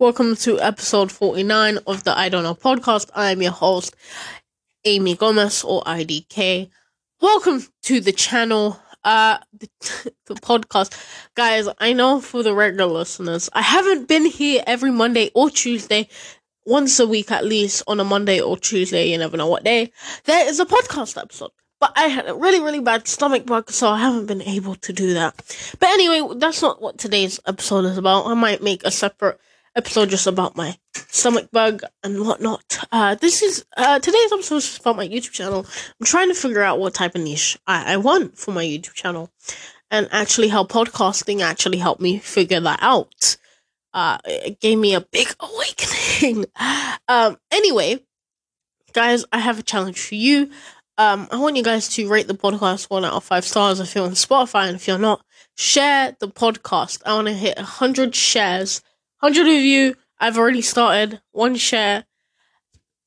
Welcome to episode 49 of the I Don't Know podcast. I am your host, Amy Gomez or IDK. Welcome to the channel, uh, the, the podcast. Guys, I know for the regular listeners, I haven't been here every Monday or Tuesday, once a week at least, on a Monday or Tuesday, you never know what day. There is a podcast episode. But I had a really, really bad stomach bug, so I haven't been able to do that. But anyway, that's not what today's episode is about. I might make a separate episode just about my stomach bug and whatnot. Uh, this is uh, today's episode is about my YouTube channel. I'm trying to figure out what type of niche I, I want for my YouTube channel, and actually how podcasting actually helped me figure that out. Uh, it gave me a big awakening. um, anyway, guys, I have a challenge for you. Um, I want you guys to rate the podcast one out of five stars if you're on Spotify, and if you're not, share the podcast. I want to hit hundred shares 100 of you, I've already started. One share.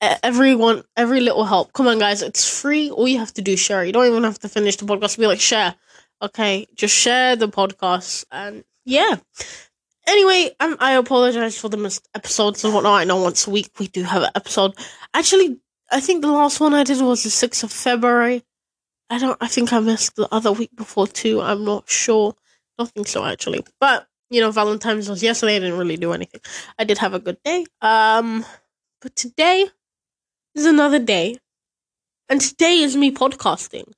Everyone, every little help. Come on, guys. It's free. All you have to do is share. You don't even have to finish the podcast. Be like, share. Okay. Just share the podcast. And yeah. Anyway, um, I apologize for the missed episodes and whatnot. I know once a week we do have an episode. Actually, I think the last one I did was the 6th of February. I don't, I think I missed the other week before too. I'm not sure. Nothing so, actually. But you know, Valentine's was yesterday. I didn't really do anything. I did have a good day. Um, but today is another day, and today is me podcasting.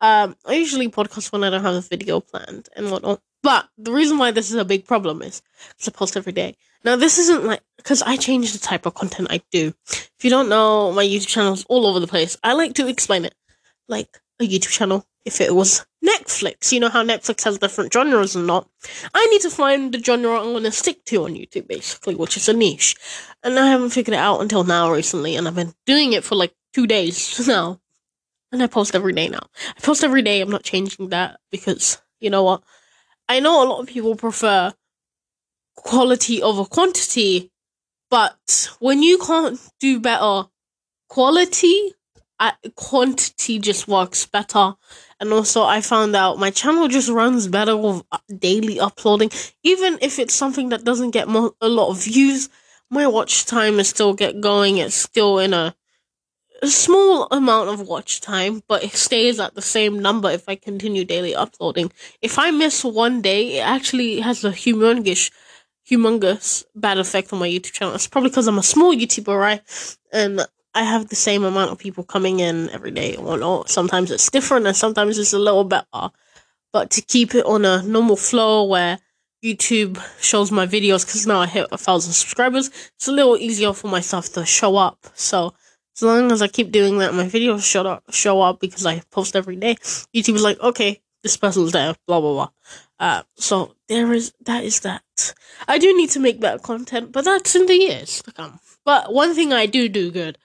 Um, I usually podcast when I don't have a video planned and whatnot. But the reason why this is a big problem is because I post every day. Now, this isn't like because I change the type of content I do. If you don't know, my YouTube channel is all over the place. I like to explain it like a YouTube channel if it was Netflix. You know how Netflix has different genres and not. I need to find the genre I'm going to stick to on YouTube, basically, which is a niche. And I haven't figured it out until now recently, and I've been doing it for like two days now. And I post every day now. I post every day, I'm not changing that because, you know what? I know a lot of people prefer quality over quantity, but when you can't do better quality, quantity just works better and also I found out my channel just runs better with uh, daily uploading. Even if it's something that doesn't get a lot of views, my watch time is still get going. It's still in a, a small amount of watch time, but it stays at the same number if I continue daily uploading. If I miss one day, it actually has a humongous humongous bad effect on my YouTube channel. It's probably because I'm a small YouTuber, right? And I have the same amount of people coming in every day or not. Sometimes it's different and sometimes it's a little better. But to keep it on a normal flow where YouTube shows my videos, because now I hit a thousand subscribers, it's a little easier for myself to show up. So as long as I keep doing that, my videos show up, show up because I post every day. YouTube is like, okay, this person's there, blah blah blah. Uh, so there is that is that. I do need to make better content, but that's in the years to come. But one thing I do do good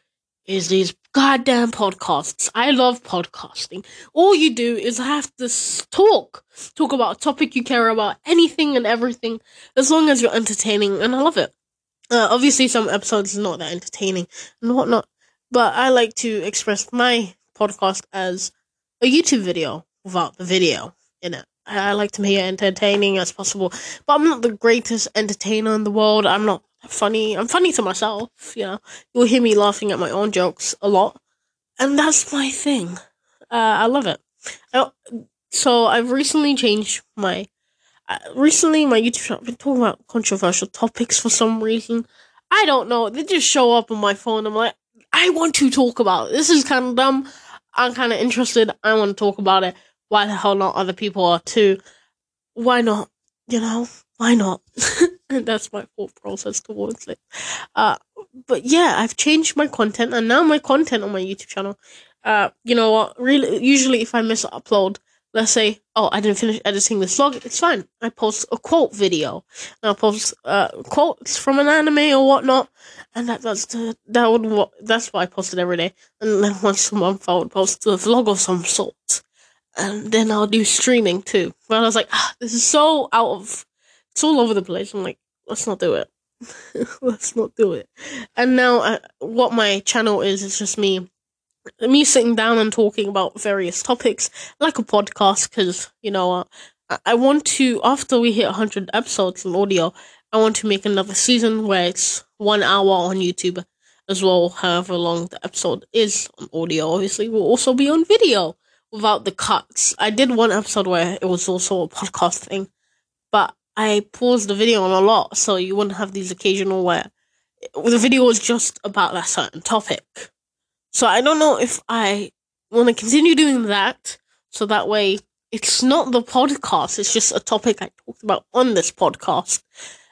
is these goddamn podcasts. I love podcasting. All you do is have to talk, talk about a topic you care about, anything and everything, as long as you're entertaining, and I love it. Uh, obviously, some episodes are not that entertaining and whatnot, but I like to express my podcast as a YouTube video without the video in it. I like to make it entertaining as possible, but I'm not the greatest entertainer in the world. I'm not funny. I'm funny to myself, you know. You'll hear me laughing at my own jokes a lot. And that's my thing. Uh, I love it. I, so I've recently changed my. Uh, recently, my YouTube channel, I've been talking about controversial topics for some reason. I don't know. They just show up on my phone. I'm like, I want to talk about it. This is kind of dumb. I'm kind of interested. I want to talk about it. Why the hell not? Other people are too. Why not? You know, why not? that's my thought process towards it. Uh, but yeah, I've changed my content, and now my content on my YouTube channel. Uh, you know what? Really, usually if I miss upload, let's say, oh, I didn't finish editing this vlog, it's fine. I post a quote video, and I post uh quotes from an anime or whatnot, and that that's the, that would what that's what I posted every day. And then once a month, I would post a vlog of some sort, and then I'll do streaming too. But I was like, ah, this is so out of it's all over the place. I'm like, let's not do it. let's not do it. And now, uh, what my channel is is just me, me sitting down and talking about various topics, like a podcast. Because you know, uh, I want to after we hit 100 episodes in audio, I want to make another season where it's one hour on YouTube as well, however long the episode is on audio. Obviously, will also be on video without the cuts. I did one episode where it was also a podcast thing, I paused the video on a lot so you wouldn't have these occasional where the video was just about that certain topic. So I don't know if I want to continue doing that so that way it's not the podcast, it's just a topic I talked about on this podcast.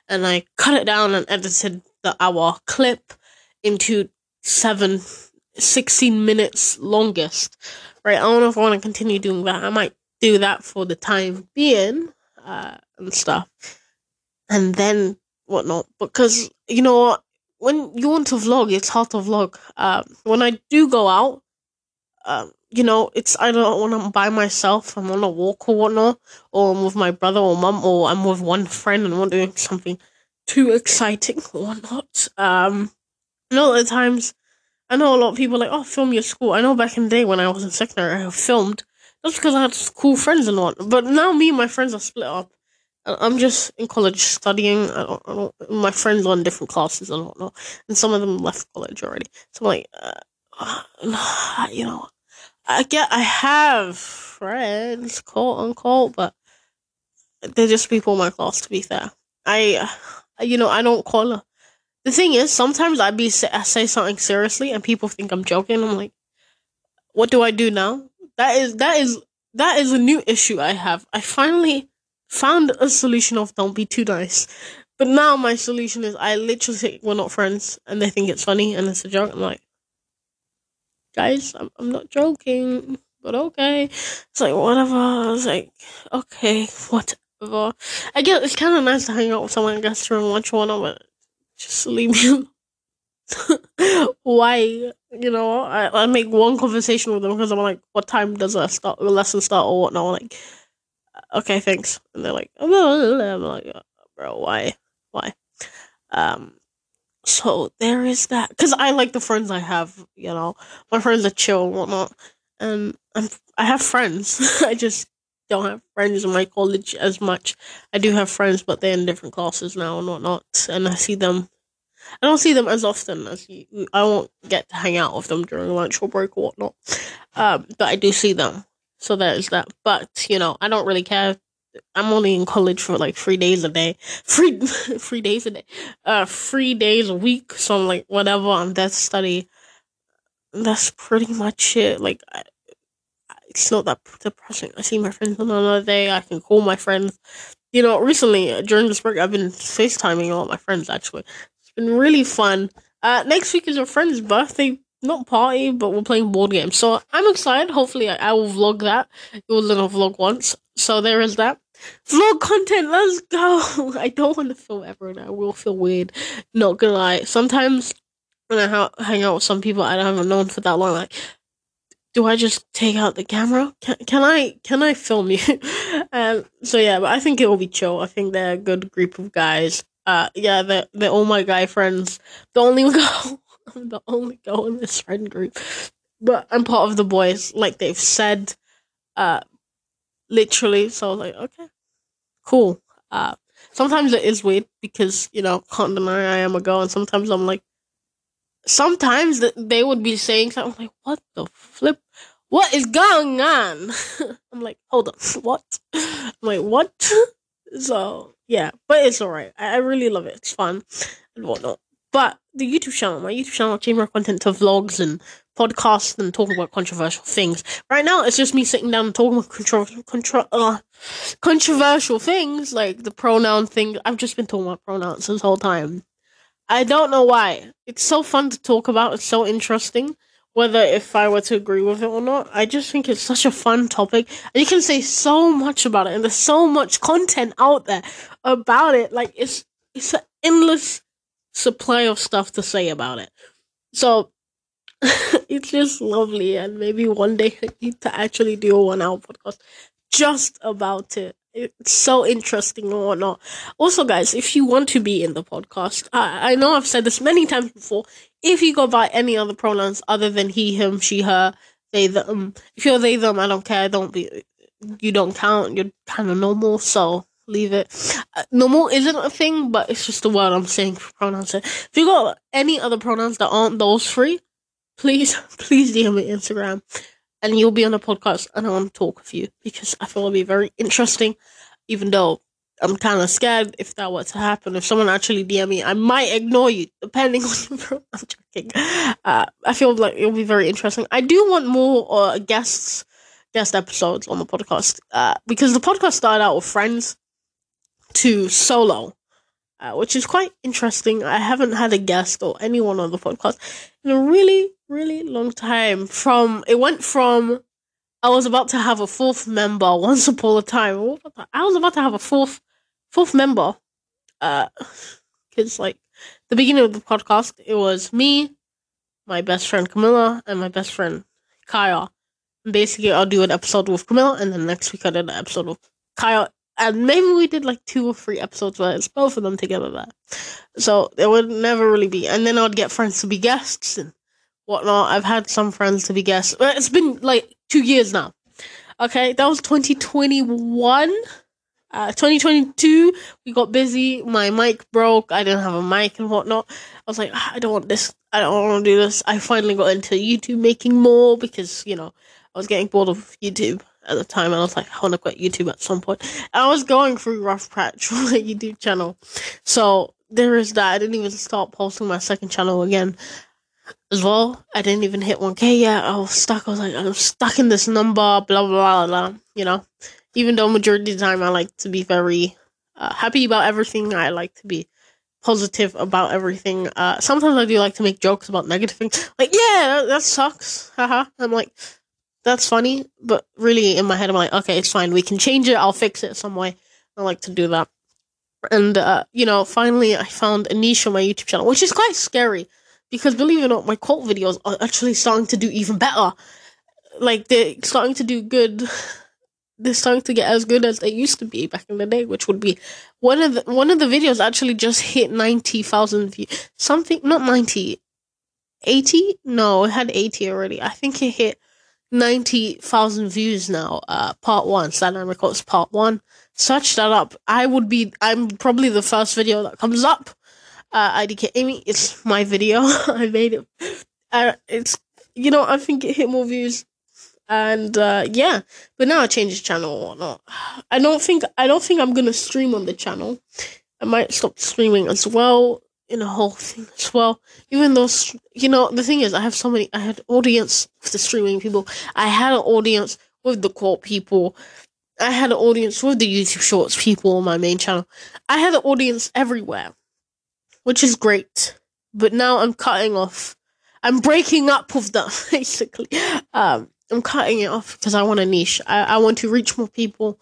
And I cut it down and edited the hour clip into seven, 16 minutes longest. Right, I don't know if I want to continue doing that. I might do that for the time being uh, and stuff. And then whatnot. Because, you know what? When you want to vlog, it's hard to vlog. Uh, when I do go out, um, you know, it's either when I'm by myself, I'm on a walk or whatnot, or I'm with my brother or mum, or I'm with one friend and we're doing something too exciting or whatnot. Um, a lot of times, I know a lot of people like, oh, film your school. I know back in the day when I was in secondary, I filmed just because I had cool friends and whatnot. But now me and my friends are split up. I'm just in college studying. I don't, I don't, my friends are in different classes and whatnot, and some of them left college already. So I'm like, uh, you know, I get I have friends, quote unquote, but they're just people in my class. To be fair, I, you know, I don't call. Her. The thing is, sometimes I be I say something seriously and people think I'm joking. I'm like, what do I do now? That is that is that is a new issue I have. I finally found a solution of don't be too nice. But now my solution is I literally say we're not friends and they think it's funny and it's a joke. I'm like, guys, I'm, I'm not joking, but okay. It's like, whatever. I was like, okay, whatever. I guess it's kind of nice to hang out with someone, I guess, during lunch one, of but just leave me Why? You know, I, I make one conversation with them because I'm like, what time does a start, the lesson start or whatnot? I'm like, okay, thanks. And they're like, I'm like, bro, why? Why? Um, so there is that because I like the friends I have. You know, my friends are chill and whatnot, and I'm I have friends. I just don't have friends in my college as much. I do have friends, but they're in different classes now and whatnot, and I see them. I don't see them as often as you. I won't get to hang out with them during lunch or break or whatnot. Um, but I do see them. So there's that. But you know, I don't really care I'm only in college for like three days a day, three three days a day, uh, three days a week. So I'm like, whatever. I'm to study. That's pretty much it. Like, I, it's not that depressing. I see my friends on another day. I can call my friends. You know, recently during this break, I've been FaceTiming of my friends. Actually, been really fun. Uh, next week is a friend's birthday not party, but we're playing board games. So I'm excited. Hopefully, I, I will vlog that. It was in a vlog once. So there is that. Vlog content, let's go. I don't want to film ever and I will feel weird. Not gonna lie. Sometimes when I ha- hang out with some people I haven't known for that long, like, do I just take out the camera? Can, can I can I film you? um, so yeah, but I think it will be chill. I think they're a good group of guys. Uh, yeah, they're they're all my guy friends. The only girl, I'm the only girl in this friend group, but I'm part of the boys. Like they've said, uh, literally. So I was like, okay, cool. Uh, sometimes it is weird because you know can't deny I am a girl, and sometimes I'm like, sometimes they would be saying something like, what the flip? What is going on? I'm like, hold up, what? I'm like, what? so yeah, but it's alright. I, I really love it. It's fun and whatnot. But the YouTube channel, my YouTube channel, change my content to vlogs and podcasts and talking about controversial things. Right now, it's just me sitting down and talking about contro- contro- uh, controversial things, like the pronoun thing. I've just been talking about pronouns this whole time. I don't know why. It's so fun to talk about. It's so interesting. Whether if I were to agree with it or not, I just think it's such a fun topic. You can say so much about it, and there's so much content out there about it. Like it's it's an endless supply of stuff to say about it. So it's just lovely, and maybe one day I need to actually do a one hour podcast just about it. It's so interesting and whatnot. Also, guys, if you want to be in the podcast, I, I know I've said this many times before. If you go by any other pronouns other than he, him, she, her, they, them, if you're they, them, I don't care. Don't be, you don't count. You're kind of normal. So leave it. Uh, normal isn't a thing, but it's just the word I'm saying for pronouns. If you got any other pronouns that aren't those three, please, please DM me Instagram, and you'll be on the podcast, and I want to talk with you because I feel it'll be very interesting. Even though I'm kind of scared if that were to happen. If someone actually DM me, I might ignore you, depending on. I'm joking. Uh, I feel like it'll be very interesting. I do want more uh, guests, guest episodes on the podcast uh, because the podcast started out with friends to solo, uh, which is quite interesting. I haven't had a guest or anyone on the podcast in a really, really long time. From it went from I was about to have a fourth member once upon a time. I was about to have a fourth fourth member. Uh, because like the beginning of the podcast, it was me, my best friend Camilla, and my best friend Kaya. Basically, I'll do an episode with Camilla, and then next week I did an episode with Kaya. And maybe we did like two or three episodes where it's both of them together there. So there would never really be. And then I'd get friends to be guests and whatnot. I've had some friends to be guests. It's been like two years now. Okay, that was 2021. Uh, 2022, we got busy. My mic broke. I didn't have a mic and whatnot. I was like, ah, I don't want this. I don't want to do this. I finally got into YouTube making more because, you know, I was getting bored of YouTube at the time. And I was like, I want to quit YouTube at some point. And I was going through rough patch for my YouTube channel. So there is that. I didn't even start posting my second channel again as well. I didn't even hit 1k yet. I was stuck. I was like, I'm stuck in this number, blah, blah, blah, blah, you know? even though majority of the time I like to be very uh, happy about everything, I like to be positive about everything. Uh, sometimes I do like to make jokes about negative things, like yeah, that, that sucks, haha. I'm like, that's funny, but really in my head I'm like, okay, it's fine. We can change it. I'll fix it some way. I like to do that. And uh, you know, finally I found a niche on my YouTube channel, which is quite scary because believe it or not, my cult videos are actually starting to do even better. Like they're starting to do good they're starting to get as good as they used to be back in the day, which would be one of the one of the videos actually just hit ninety thousand views. Something not 90, 80? No, it had eighty already. I think it hit ninety thousand views now. Uh, part one, Silent Records part one. Search that up. I would be. I'm probably the first video that comes up. Uh, IDK Amy, it's my video. I made it. Uh, it's you know I think it hit more views and uh, yeah, but now I changed the channel or whatnot. I don't think I don't think I'm gonna stream on the channel. I might stop streaming as well in a whole thing as well. Even though you know the thing is, I have so many. I had audience with the streaming people. I had an audience with the quote people. I had an audience with the YouTube Shorts people on my main channel. I had an audience everywhere, which is great. But now I'm cutting off. I'm breaking up with them basically. Um, I'm cutting it off because I want a niche. I, I want to reach more people.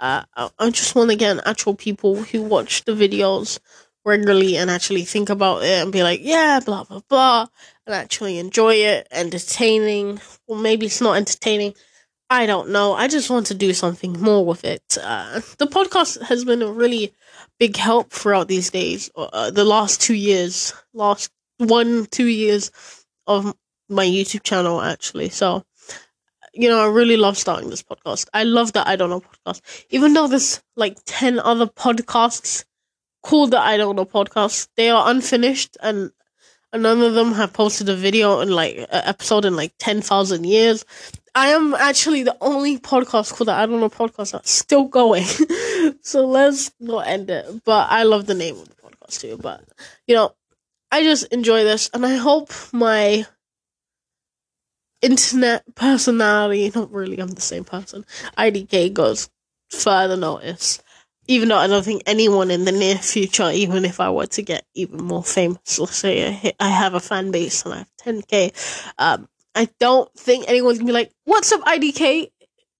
Uh, I, I just want to get actual people who watch the videos regularly and actually think about it and be like, yeah, blah, blah, blah, and actually enjoy it, entertaining. Well, maybe it's not entertaining. I don't know. I just want to do something more with it. Uh, the podcast has been a really big help throughout these days, uh, the last two years, last one, two years of my YouTube channel, actually. So, you know, I really love starting this podcast. I love that I don't know podcast. Even though there's like 10 other podcasts called the I don't know podcast, they are unfinished and none of them have posted a video in like an episode in like 10,000 years. I am actually the only podcast called the I don't know podcast that's still going. so let's not end it. But I love the name of the podcast too. But, you know, I just enjoy this and I hope my internet personality, not really, I'm the same person. IDK goes further notice. Even though I don't think anyone in the near future, even if I were to get even more famous, let's say I, have a fan base and I have 10k, um, I don't think anyone's gonna be like, "What's up, IDK?"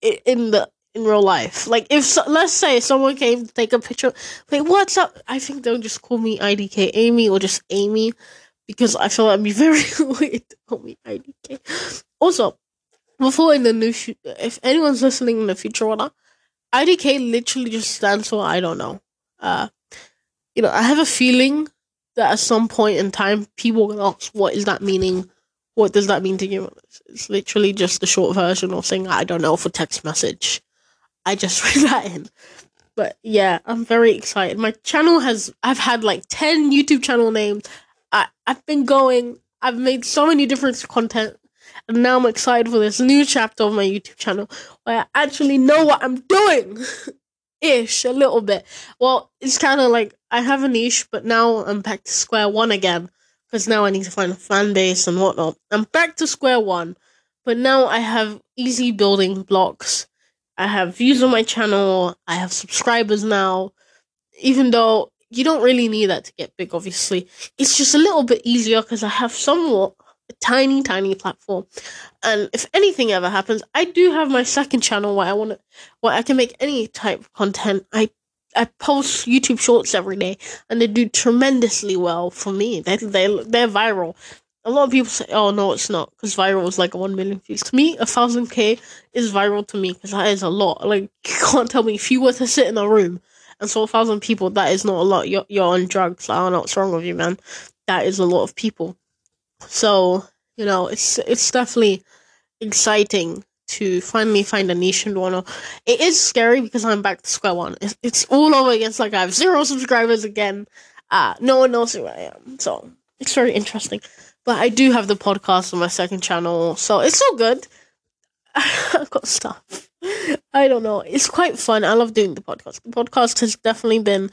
in the in real life. Like if so, let's say someone came to take a picture, like, "What's up?" I think they'll just call me IDK Amy or just Amy because I feel that'd be very weird to call me IDK. Also, before in the new, if anyone's listening in the future or not, IDK literally just stands for I don't know. Uh, you know, I have a feeling that at some point in time, people will ask, "What is that meaning? What does that mean to you?" It's literally just the short version of saying "I don't know" for text message. I just read that in. but yeah, I'm very excited. My channel has I've had like 10 YouTube channel names. I I've been going. I've made so many different content and now I'm excited for this new chapter of my YouTube channel where I actually know what I'm doing. Ish, a little bit. Well, it's kind of like I have a niche, but now I'm back to square one again because now I need to find a fan base and whatnot. I'm back to square one, but now I have easy building blocks. I have views on my channel. I have subscribers now. Even though you don't really need that to get big, obviously, it's just a little bit easier because I have somewhat a tiny, tiny platform. And if anything ever happens, I do have my second channel where I want to, where I can make any type of content. I I post YouTube shorts every day, and they do tremendously well for me. They they they're viral. A lot of people say, "Oh no, it's not," because viral is like one million views. To me, a thousand k is viral to me because that is a lot. Like you can't tell me if you were to sit in a room and saw a thousand people, that is not a lot. You're you're on drugs. I don't know what's wrong with you, man. That is a lot of people. So you know, it's it's definitely exciting to finally find a niche in Warner. It is scary because I'm back to square one. It's, it's all over again. It's like I have zero subscribers again. Uh, no one knows who I am. So it's very interesting. But I do have the podcast on my second channel, so it's all good. I've got stuff. I don't know. It's quite fun. I love doing the podcast. The podcast has definitely been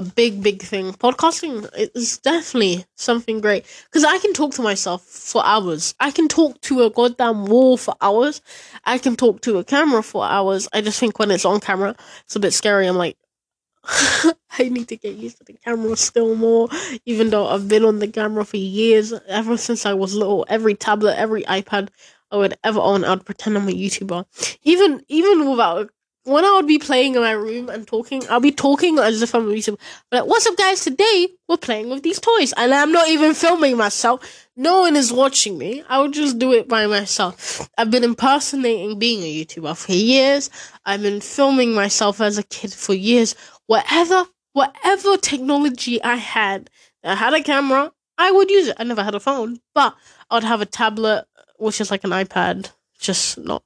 a big, big thing. Podcasting is definitely something great because I can talk to myself for hours. I can talk to a goddamn wall for hours. I can talk to a camera for hours. I just think when it's on camera, it's a bit scary. I'm like, I need to get used to the camera still more, even though I've been on the camera for years. Ever since I was little, every tablet, every iPad I would ever own, I'd pretend I'm a YouTuber. Even even without when I would be playing in my room and talking, I'll be talking as if I'm reading. Like, what's up, guys? Today we're playing with these toys, and I'm not even filming myself. No one is watching me. I would just do it by myself. I've been impersonating being a YouTuber for years. I've been filming myself as a kid for years. Whatever, whatever technology I had, I had a camera. I would use it. I never had a phone, but I would have a tablet, which is like an iPad, just not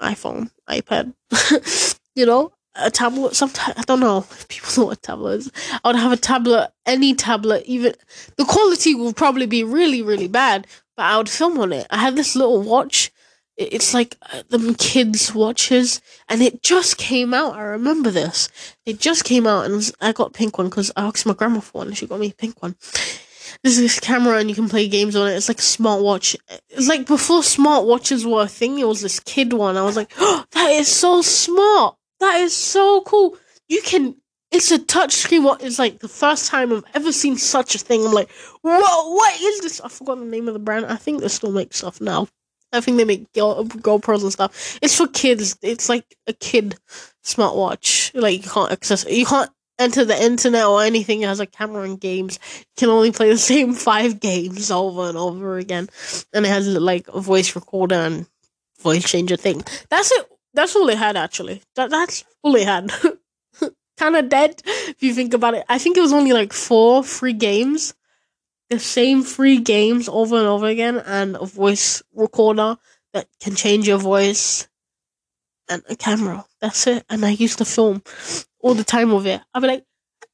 iPhone, iPad, you know, a tablet. Sometimes I don't know if people know what tablet is. I would have a tablet, any tablet, even the quality will probably be really, really bad, but I would film on it. I had this little watch. It's like uh, them kids' watches, and it just came out. I remember this. It just came out, and I got pink one because I asked my grandma for one, and she got me a pink one there's this camera and you can play games on it. It's like a smartwatch. It's like before smartwatches were a thing, it was this kid one. I was like, oh, that is so smart. That is so cool. You can, it's a touchscreen. What is like the first time I've ever seen such a thing. I'm like, whoa, what is this? I forgot the name of the brand. I think they still make stuff now. I think they make Go- GoPros and stuff. It's for kids. It's like a kid smartwatch. Like you can't access. You can't enter the internet or anything that has a camera and games, can only play the same five games over and over again. And it has like a voice recorder and voice changer thing. That's it. That's all it had actually. That that's all it had. kind of dead if you think about it. I think it was only like four free games. The same free games over and over again, and a voice recorder that can change your voice, and a camera. That's it. And I used to film all the time with it. I'd be like,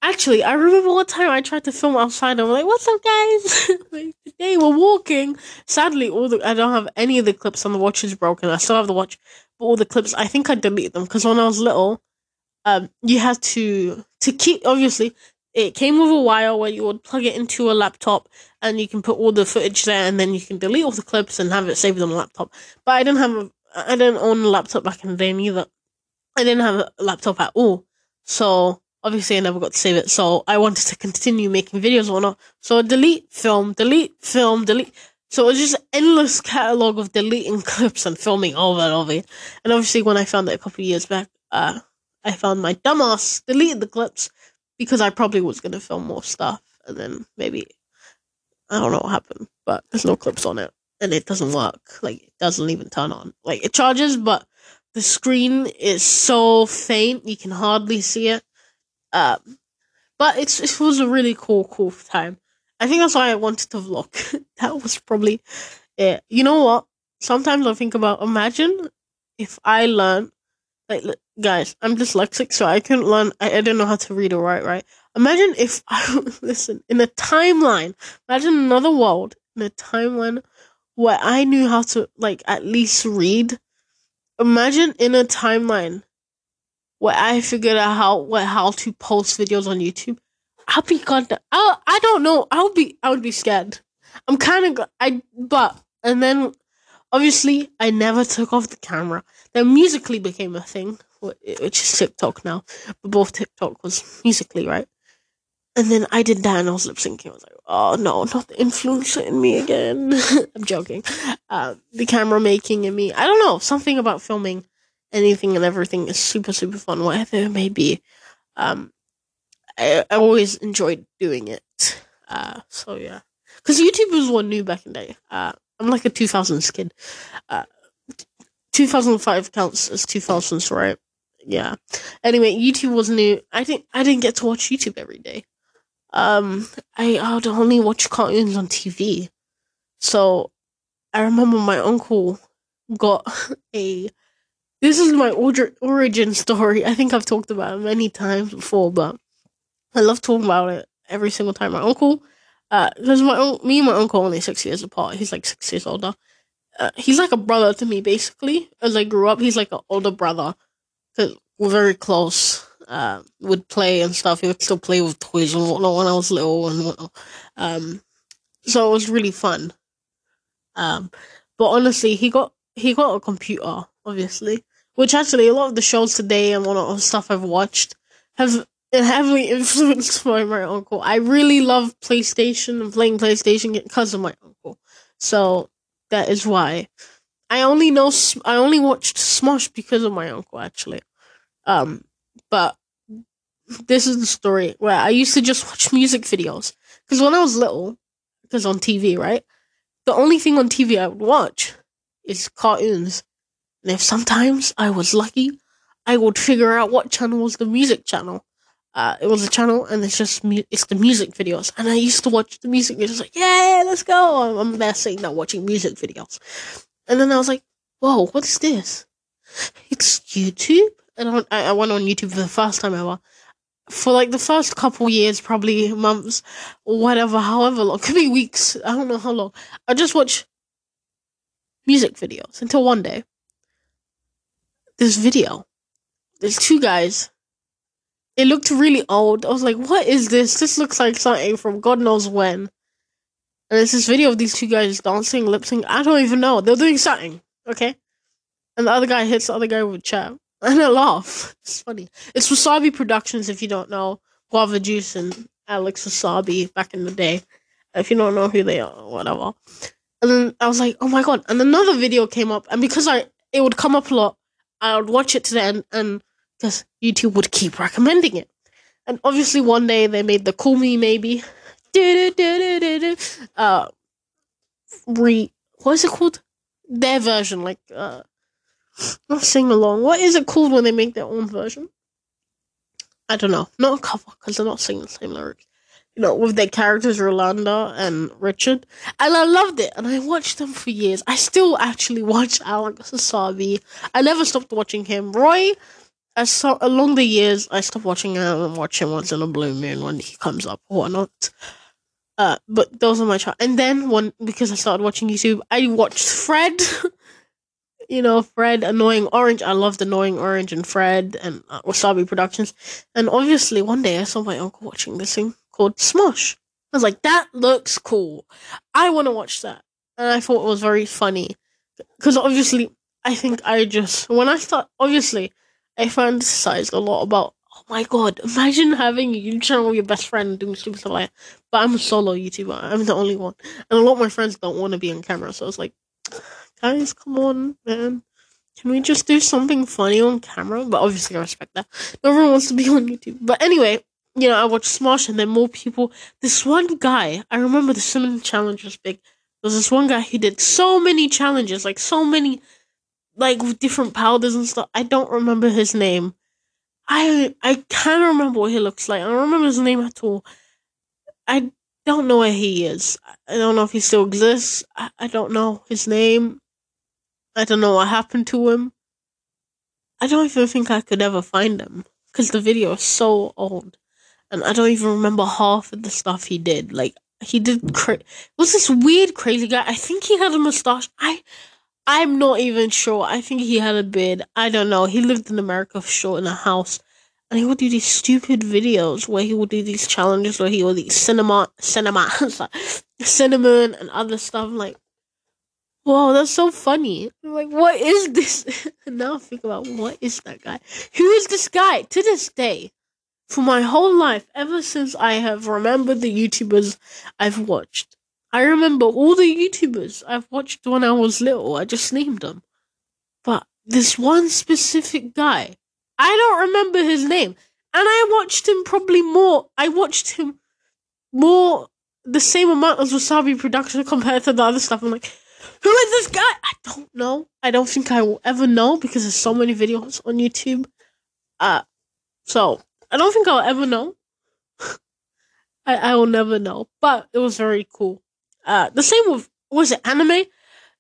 actually, I remember one time I tried to film outside. I'm like, what's up, guys? like, today we're walking. Sadly, all the I don't have any of the clips on the watch is broken. I still have the watch, but all the clips I think I deleted them because when I was little, um, you had to to keep obviously. It came with a wire where you would plug it into a laptop and you can put all the footage there and then you can delete all the clips and have it saved on the laptop. But I didn't have I didn't own a laptop back in the day neither. I didn't have a laptop at all. So obviously I never got to save it. So I wanted to continue making videos or not. So delete film, delete film, delete. So it was just endless catalog of deleting clips and filming over and over. And obviously when I found it a couple of years back, uh, I found my dumbass deleted the clips because I probably was gonna film more stuff and then maybe I don't know what happened, but there's no clips on it and it doesn't work. Like it doesn't even turn on. Like it charges, but the screen is so faint you can hardly see it. Um, but it's it was a really cool, cool time. I think that's why I wanted to vlog. that was probably it. You know what? Sometimes I think about imagine if I learn like guys, I'm dyslexic, so I couldn't learn. I, I didn't know how to read or write. Right? Imagine if I listen in a timeline. Imagine another world in a timeline where I knew how to like at least read. Imagine in a timeline where I figured out how what how to post videos on YouTube. I'll be god. I I don't know. I'll be I would be scared. I'm kind of I but and then obviously I never took off the camera. Then Musical.ly became a thing, which is TikTok now. But both TikTok was Musical.ly, right? And then I did that and I was lip syncing. I was like, oh no, not the influencer in me again. I'm joking. Uh, the camera making in me. I don't know. Something about filming anything and everything is super, super fun, whatever it may be. Um, I, I always enjoyed doing it. Uh, so yeah. Because YouTube was one new back in the day. Uh, I'm like a 2000s kid. Uh, 2005 counts as 2000s, right? Yeah. Anyway, YouTube was new. I didn't. I didn't get to watch YouTube every day. Um, I, would only watch cartoons on TV. So, I remember my uncle got a. This is my origin story. I think I've talked about it many times before, but I love talking about it every single time. My uncle because uh, my me and my uncle are only six years apart. He's like six years older. Uh, he's like a brother to me, basically. As I grew up, he's like an older brother. Cause we're very close. Uh, would play and stuff. He would still play with toys and whatnot when I was little and whatnot. Um, so it was really fun. Um, but honestly, he got he got a computer, obviously. Which actually, a lot of the shows today and one of stuff I've watched have heavily influenced by my uncle. I really love PlayStation and playing PlayStation because of my uncle. So that is why. I only know I only watched Smosh because of my uncle actually. Um but this is the story where I used to just watch music videos. Because when I was little, because on TV, right? The only thing on TV I would watch is cartoons. And if sometimes I was lucky, I would figure out what channel was the music channel. Uh, it was a channel and it's just mu- it's the music videos. And i used to watch the music videos like yeah let's go! I'm, I'm sitting there watching music videos. And then i was like whoa what is this? It's youtube and I, I went on youtube for the first time ever for like the first couple years probably months whatever however long could be weeks i don't know how long i just watch music videos until one day this video there's two guys it looked really old. I was like, what is this? This looks like something from God knows when. And it's this video of these two guys dancing, lip sync. I don't even know. They're doing something, okay? And the other guy hits the other guy with a chat. And I laugh. It's funny. It's Wasabi Productions, if you don't know. Guava Juice and Alex Wasabi back in the day. If you don't know who they are, whatever. And then I was like, oh my god. And another video came up. And because I it would come up a lot, I would watch it to the end and because YouTube would keep recommending it. And obviously, one day they made the "Call Me Maybe," uh, re what is it called? Their version, like uh, not sing along. What is it called when they make their own version? I don't know. Not a cover because they're not singing the same lyrics. You know, with their characters Rolanda and Richard, and I loved it. And I watched them for years. I still actually watch Alex Wasabi. I never stopped watching him. Roi I saw along the years, I stopped watching him and watch him once in a blue moon when he comes up or not. Uh, but those are my child. And then when because I started watching YouTube, I watched Fred. you know, Fred, Annoying Orange. I loved Annoying Orange and Fred and uh, Wasabi Productions. And obviously, one day I saw my uncle watching this thing called Smosh. I was like, that looks cool. I want to watch that. And I thought it was very funny. Because obviously, I think I just, when I thought, obviously, I fantasized a lot about. Oh my god! Imagine having a YouTube channel with your best friend doing stupid stuff like. But I'm a solo YouTuber. I'm the only one, and a lot of my friends don't want to be on camera. So I was like, guys, come on, man. Can we just do something funny on camera? But obviously, I respect that. No one wants to be on YouTube. But anyway, you know, I watched Smosh, and then more people. This one guy, I remember the cinnamon challenge was big. There was this one guy who did so many challenges, like so many like with different powders and stuff. I don't remember his name. I I can't remember what he looks like. I don't remember his name at all. I don't know where he is. I don't know if he still exists. I, I don't know his name. I don't know what happened to him. I don't even think I could ever find him because the video is so old, and I don't even remember half of the stuff he did. Like he did, cra- was this weird crazy guy? I think he had a mustache. I, I'm not even sure. I think he had a beard. I don't know. He lived in America for sure in a house, and he would do these stupid videos where he would do these challenges where he would eat cinema, cinema, cinnamon, and other stuff. like, Whoa, that's so funny. I'm like, what is this? now I think about what is that guy? Who is this guy? To this day, for my whole life, ever since I have remembered the YouTubers I've watched, I remember all the YouTubers I've watched when I was little. I just named them. But this one specific guy, I don't remember his name. And I watched him probably more. I watched him more, the same amount as Wasabi Production compared to the other stuff. I'm like, who is this guy? I don't know. I don't think I will ever know because there's so many videos on YouTube. Uh, so I don't think I'll ever know. I I will never know. But it was very cool. Uh, the same with was it anime?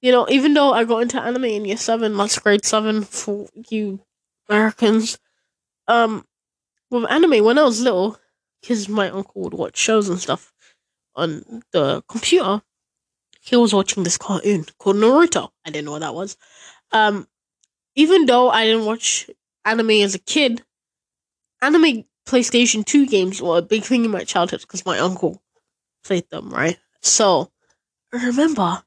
You know, even though I got into anime in year seven, that's grade seven for you Americans. Um, with anime when I was little, because my uncle would watch shows and stuff on the computer he was watching this cartoon called Naruto. I didn't know what that was. Um, even though I didn't watch anime as a kid, anime PlayStation 2 games were a big thing in my childhood because my uncle played them, right? So, I remember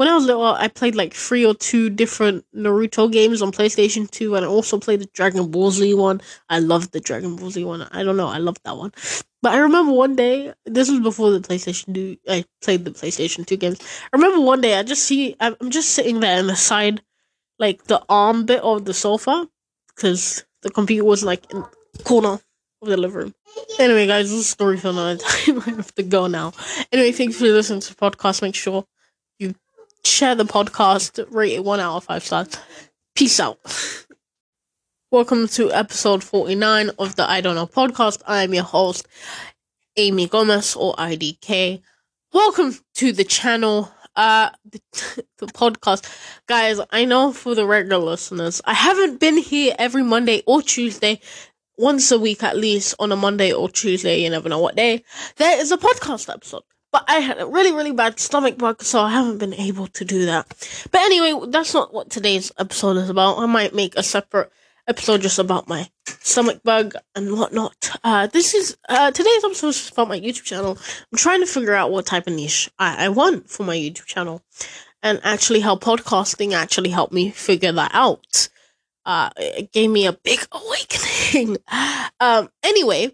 when I was little, I played like three or two different Naruto games on PlayStation 2, and I also played the Dragon Ball Z one. I loved the Dragon Ball Z one. I don't know, I loved that one. But I remember one day, this was before the PlayStation 2, I played the PlayStation 2 games. I remember one day, I just see, I'm just sitting there in the side, like the arm bit of the sofa, because the computer was like in the corner of the living room. Anyway, guys, this is story for another time. I have to go now. Anyway, thanks for listening to the podcast. Make sure share the podcast, rate it one out of five stars. Peace out. Welcome to episode 49 of the I Don't Know podcast. I am your host, Amy Gomez or IDK. Welcome to the channel, uh, the, the podcast. Guys, I know for the regular listeners, I haven't been here every Monday or Tuesday, once a week at least, on a Monday or Tuesday, you never know what day. There is a podcast episode. But I had a really, really bad stomach bug, so I haven't been able to do that. But anyway, that's not what today's episode is about. I might make a separate episode just about my stomach bug and whatnot. Uh, this is uh, today's episode is about my YouTube channel. I'm trying to figure out what type of niche I, I want for my YouTube channel, and actually how podcasting actually helped me figure that out. Uh, it gave me a big awakening. um, anyway,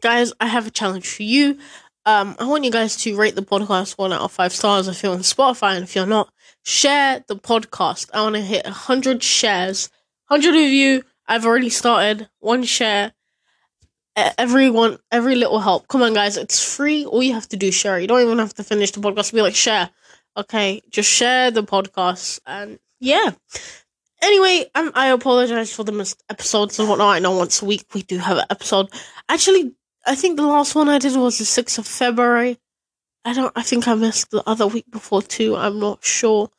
guys, I have a challenge for you. Um, I want you guys to rate the podcast one out of five stars if you're on Spotify, and if you're not, share the podcast. I want to hit hundred shares 100 of you, I've already started. One share. Everyone, every little help. Come on, guys. It's free. All you have to do is share. You don't even have to finish the podcast. Be like, share. Okay. Just share the podcast. And yeah. Anyway, um, I apologize for the missed episodes and whatnot. I know once a week we do have an episode. Actually, I think the last one I did was the 6th of February. I don't, I think I missed the other week before too. I'm not sure.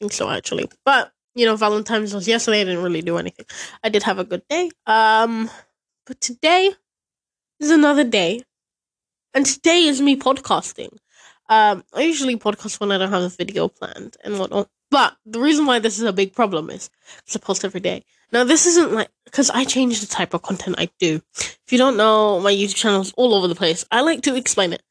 Think so, actually. But you know, Valentine's was yesterday. I didn't really do anything. I did have a good day. Um, but today is another day, and today is me podcasting. Um, I usually podcast when I don't have a video planned and whatnot. But the reason why this is a big problem is because I post every day. Now, this isn't like because I change the type of content I do. If you don't know, my YouTube channel is all over the place. I like to explain it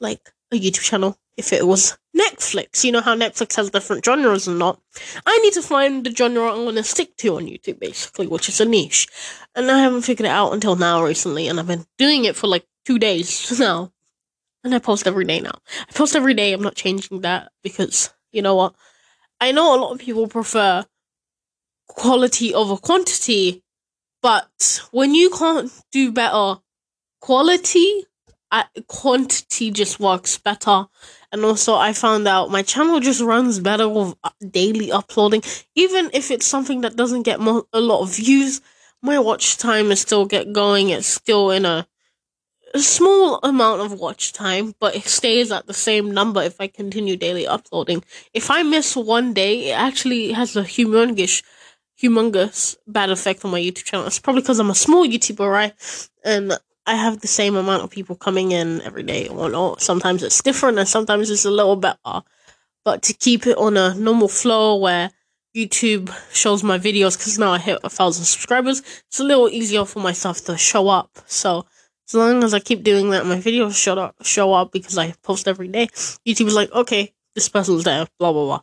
like a YouTube channel if it was Netflix. You know how Netflix has different genres and not. I need to find the genre I'm going to stick to on YouTube, basically, which is a niche. And I haven't figured it out until now recently, and I've been doing it for like two days now. And I post every day now. I post every day, I'm not changing that because, you know what? I know a lot of people prefer quality over quantity, but when you can't do better quality, quantity just works better and also I found out my channel just runs better with uh, daily uploading. Even if it's something that doesn't get mo- a lot of views, my watch time is still get going. It's still in a, a small amount of watch time, but it stays at the same number if I continue daily uploading. If I miss one day, it actually has a humongous humongous bad effect on my YouTube channel. It's probably because I'm a small YouTuber, right? And I have the same amount of people coming in every day or whatnot. Sometimes it's different and sometimes it's a little better. But to keep it on a normal flow where YouTube shows my videos, because now I hit a thousand subscribers, it's a little easier for myself to show up. So as long as I keep doing that, my videos show up, show up because I post every day. YouTube is like, okay, this person's there, blah blah blah.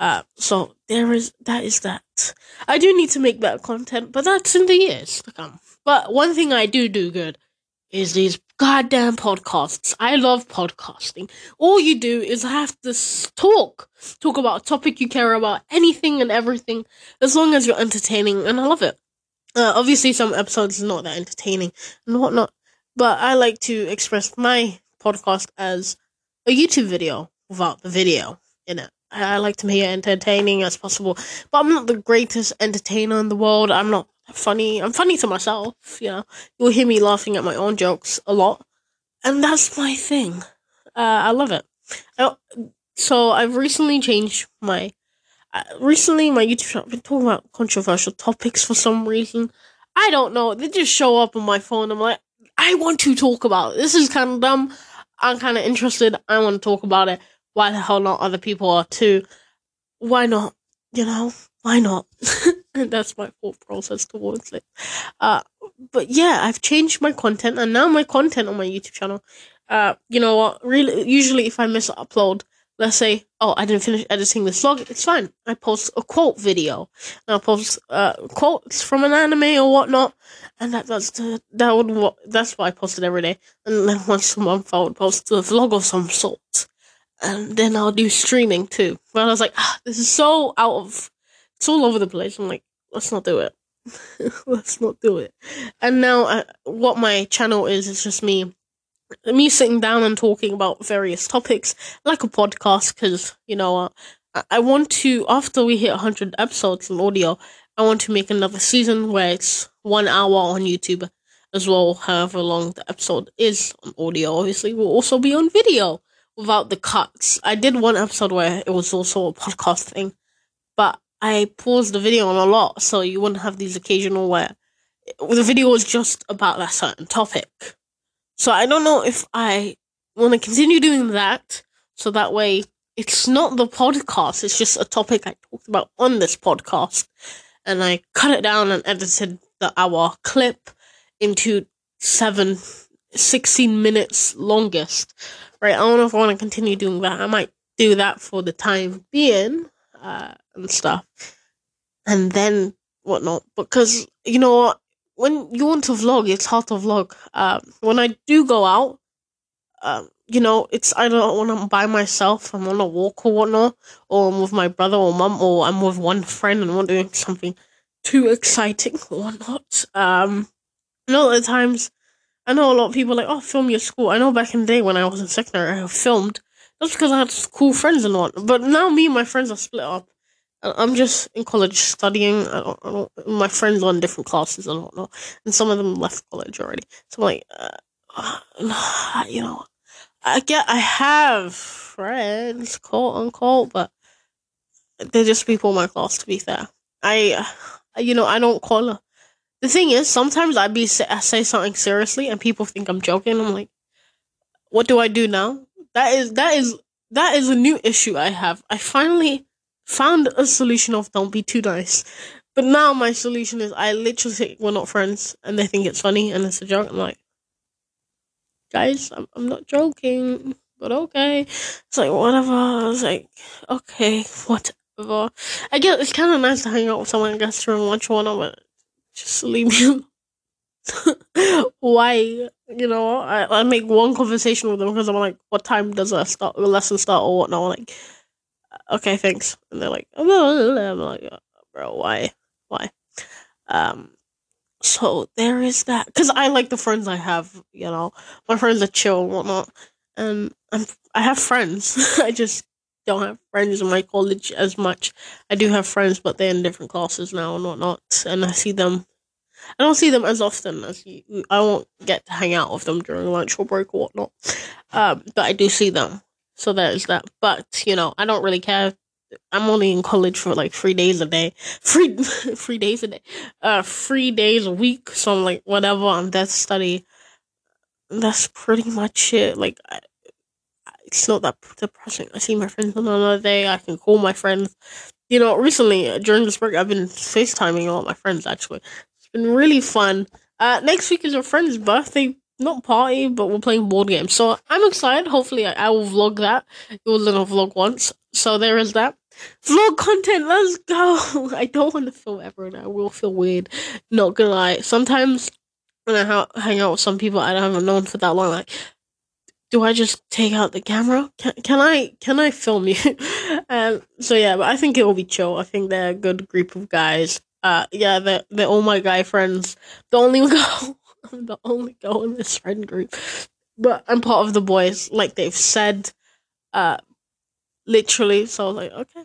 Uh, so there is that is that. I do need to make better content, but that's in the years to come. But one thing I do do good is these goddamn podcasts. I love podcasting. All you do is have to talk, talk about a topic you care about, anything and everything, as long as you're entertaining, and I love it. Uh, obviously, some episodes are not that entertaining and whatnot, but I like to express my podcast as a YouTube video without the video in it. I like to it entertaining as possible, but I'm not the greatest entertainer in the world. I'm not funny. I'm funny to myself, you know. You'll hear me laughing at my own jokes a lot, and that's my thing. Uh, I love it. I, so I've recently changed my. Uh, recently, my YouTube channel. I've been talking about controversial topics for some reason. I don't know. They just show up on my phone. I'm like, I want to talk about. This is kind of dumb. I'm kind of interested. I want to talk about it. Why the hell not? Other people are too. Why not? You know, why not? That's my thought process towards it. Uh, but yeah, I've changed my content, and now my content on my YouTube channel. Uh, you know what? Really, usually if I miss upload, let's say, oh, I didn't finish editing this vlog, it's fine. I post a quote video, and I post uh quotes from an anime or whatnot, and that that's the, that would that's why I posted every day. And then once a month, I would post a vlog of some sort, and then I'll do streaming too. But I was like, ah, this is so out of, it's all over the place. I'm like, let's not do it. let's not do it. And now, uh, what my channel is is just me, me sitting down and talking about various topics, like a podcast. Because you know, uh, I want to after we hit hundred episodes in audio, I want to make another season where it's one hour on YouTube as well. However long the episode is on audio, obviously, will also be on video without the cuts. I did one episode where it was also a podcast thing, but I paused the video on a lot so you wouldn't have these occasional where the video was just about that certain topic. So I don't know if I want to continue doing that so that way it's not the podcast, it's just a topic I talked about on this podcast. And I cut it down and edited the hour clip into seven, 16 minutes longest. Right, I don't know if I want to continue doing that. I might do that for the time being uh, and stuff, and then whatnot. Because you know what, when you want to vlog, it's hard to vlog. Uh, when I do go out, uh, you know, it's either when I'm by myself, I'm on a walk or whatnot, or I'm with my brother or mum, or I'm with one friend and we're doing something too exciting or whatnot. Um, a lot of times, I know a lot of people like, oh, film your school. I know back in the day when I was in secondary, I filmed that's because I had cool friends and whatnot. But now me and my friends are split up. I'm just in college studying. I don't, I don't, my friends are in different classes and whatnot, and some of them left college already. So I'm like, uh, you know, I get, I have friends, quote unquote, but they're just people in my class. To be fair, I, you know, I don't call. Her. The thing is, sometimes I be I say something seriously, and people think I'm joking. I'm like, what do I do now? That is that is that is a new issue I have. I finally found a solution of don't be too nice. But now my solution is I literally say we're not friends and they think it's funny and it's a joke. I'm like, guys, I'm I'm not joking, but okay. It's like whatever. I was like, okay, whatever. I guess it's kind of nice to hang out with someone I guess during lunch or whatnot, but just leave me alone. why you know I, I make one conversation with them because i'm like what time does a start lesson start or whatnot like okay thanks. And they're like i'm like bro why? Why? Um so there is that because i like the friends i have you know. My friends are chill and whatnot. And i'm i have friends. I just don't have friends in my college as much. I do have friends but they're in different classes now and whatnot. And i see them I don't see them as often as you. I won't get to hang out with them during lunch or break or whatnot. Um, but I do see them. So that is that. But, you know, I don't really care I'm only in college for like three days a day, three three days a day, uh, three days a week. So I'm like, whatever. I'm there to study. That's pretty much it. Like, I, it's not that depressing. I see my friends on another day. I can call my friends. You know, recently uh, during this break, I've been FaceTiming all my friends. Actually, it's been really fun. Uh, next week is a friend's birthday not party, but we're playing board games. So I'm excited. Hopefully, I, I will vlog that. It was in a vlog once, so there is that. Vlog content. Let's go. I don't want to film ever, and I will feel weird. Not gonna lie. Sometimes when I ha- hang out with some people I haven't known for that long, like, do I just take out the camera? Can can I can I film you? um. So yeah, but I think it will be chill. I think they're a good group of guys. Uh. Yeah. They're they're all my guy friends. The only girl I'm the only girl in this friend group. But I'm part of the boys, like they've said, uh, literally. So I was like, okay,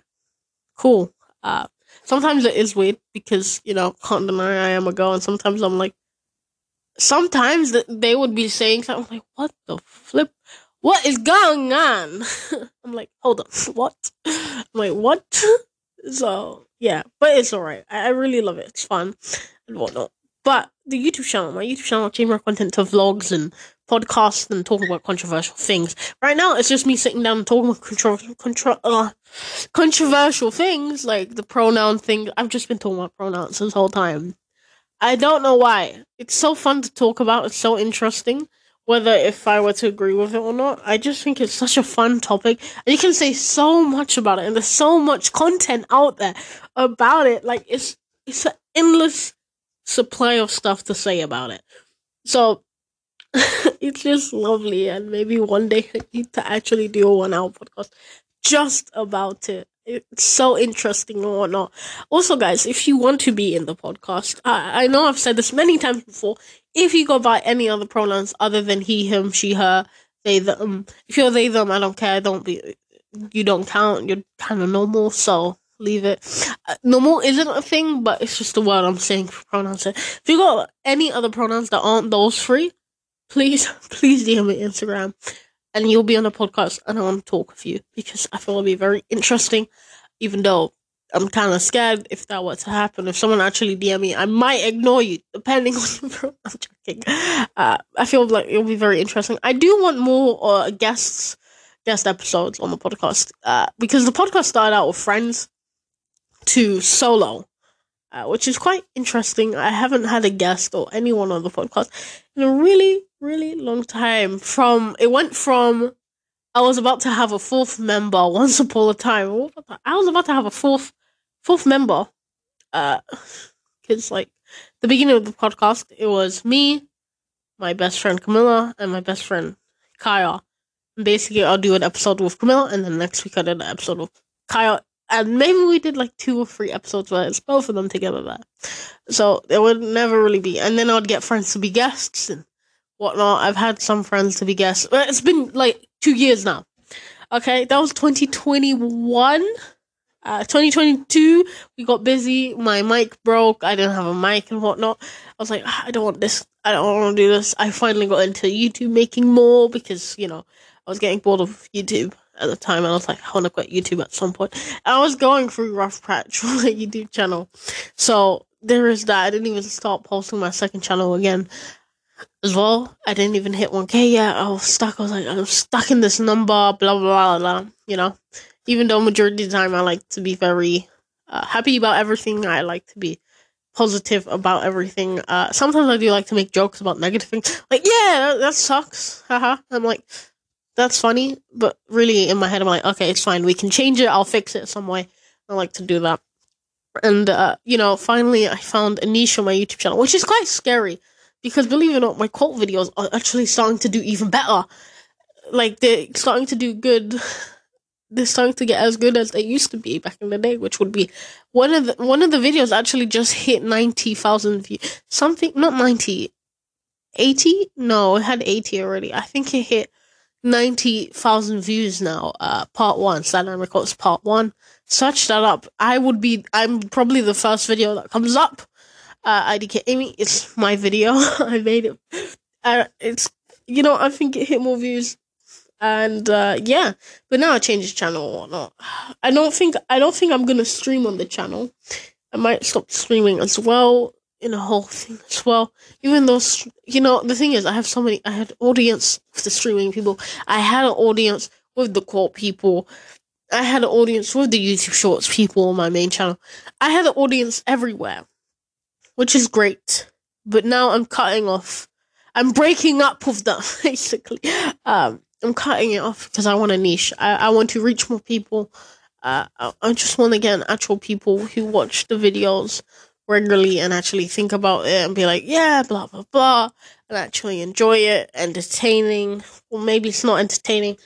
cool. Uh, sometimes it is weird because, you know, can't deny I am a girl. And sometimes I'm like, sometimes they would be saying something like, what the flip? What is going on? I'm like, hold on, what? I'm like, what? so, yeah, but it's alright. I, I really love it. It's fun and whatnot. But the YouTube channel, my YouTube channel, change my content to vlogs and podcasts and talking about controversial things. Right now, it's just me sitting down and talking about contro- contro- uh, controversial things, like the pronoun thing. I've just been talking about pronouns this whole time. I don't know why. It's so fun to talk about. It's so interesting. Whether if I were to agree with it or not, I just think it's such a fun topic. And you can say so much about it, and there's so much content out there about it. Like it's it's an endless supply of stuff to say about it. So it's just lovely, and maybe one day I need to actually do a one hour podcast just about it. It's so interesting or whatnot. Also, guys, if you want to be in the podcast, I, I know I've said this many times before. If you go by any other pronouns other than he, him, she, her, they, them, if you're they, them, I don't care. Don't be, you don't count. You're kind of normal. So leave it. Uh, normal isn't a thing, but it's just the word I'm saying for pronouns. If you got any other pronouns that aren't those three, please, please DM me Instagram, and you'll be on the podcast, and I want to talk with you because I feel it'll be very interesting. Even though I'm kind of scared if that were to happen, if someone actually DM me, I might ignore you depending on the I'm joking. Uh, I feel like it'll be very interesting. I do want more uh, guests guest episodes on the podcast uh, because the podcast started out with friends to solo, uh, which is quite interesting. I haven't had a guest or anyone on the podcast in a really, really long time. From it went from I was about to have a fourth member once upon a time. I was about to have a fourth fourth member. Uh, because like the beginning of the podcast, it was me, my best friend Camilla, and my best friend Kaya. Basically, I'll do an episode with Camilla, and then next week I did an episode with Kaya and maybe we did like two or three episodes where it's both of them together there. So there would never really be, and then I'd get friends to be guests and whatnot. I've had some friends to be guests. It's been like two years now. Okay, that was 2021. Uh, 2022, we got busy. My mic broke. I didn't have a mic and whatnot. I was like, ah, I don't want this. I don't want to do this. I finally got into YouTube making more because, you know, I was getting bored of YouTube at the time, and I was like, I want to quit YouTube at some point. And I was going through rough patch for my YouTube channel, so there is that. I didn't even start posting my second channel again. As well, I didn't even hit 1k yet. I was stuck. I was like, I'm stuck in this number, blah blah blah blah. You know, even though majority of the time I like to be very uh, happy about everything, I like to be positive about everything. Uh, sometimes I do like to make jokes about negative things. Like, yeah, that, that sucks. Haha. I'm like, that's funny, but really in my head I'm like, okay, it's fine. We can change it. I'll fix it some way. I like to do that. And uh, you know, finally I found a niche on my YouTube channel, which is quite scary because believe it or not, my cult videos are actually starting to do even better. Like they're starting to do good. They're starting to get as good as they used to be back in the day, which would be one of the one of the videos actually just hit ninety thousand views. Something not 90, 80? No, it had eighty already. I think it hit 90,000 views now. Uh, part one, Saturn Records part one. Search that up. I would be, I'm probably the first video that comes up. Uh, IDK Amy, it's my video. I made it. Uh, it's, you know, I think it hit more views. and uh, yeah, but now I changed the channel or whatnot. I don't think I don't think I'm gonna stream on the channel. I might stop streaming as well in a whole thing as well. Even though you know the thing is, I have so many. I had audience with the streaming people. I had an audience with the quote people. I had an audience with the YouTube Shorts people on my main channel. I had an audience everywhere, which is great. But now I'm cutting off. I'm breaking up with them basically. Um, I'm cutting it off because I want a niche. I, I want to reach more people. Uh, I, I just want to get actual people who watch the videos regularly and actually think about it and be like, yeah, blah blah blah, and actually enjoy it, entertaining. Well, maybe it's not entertaining.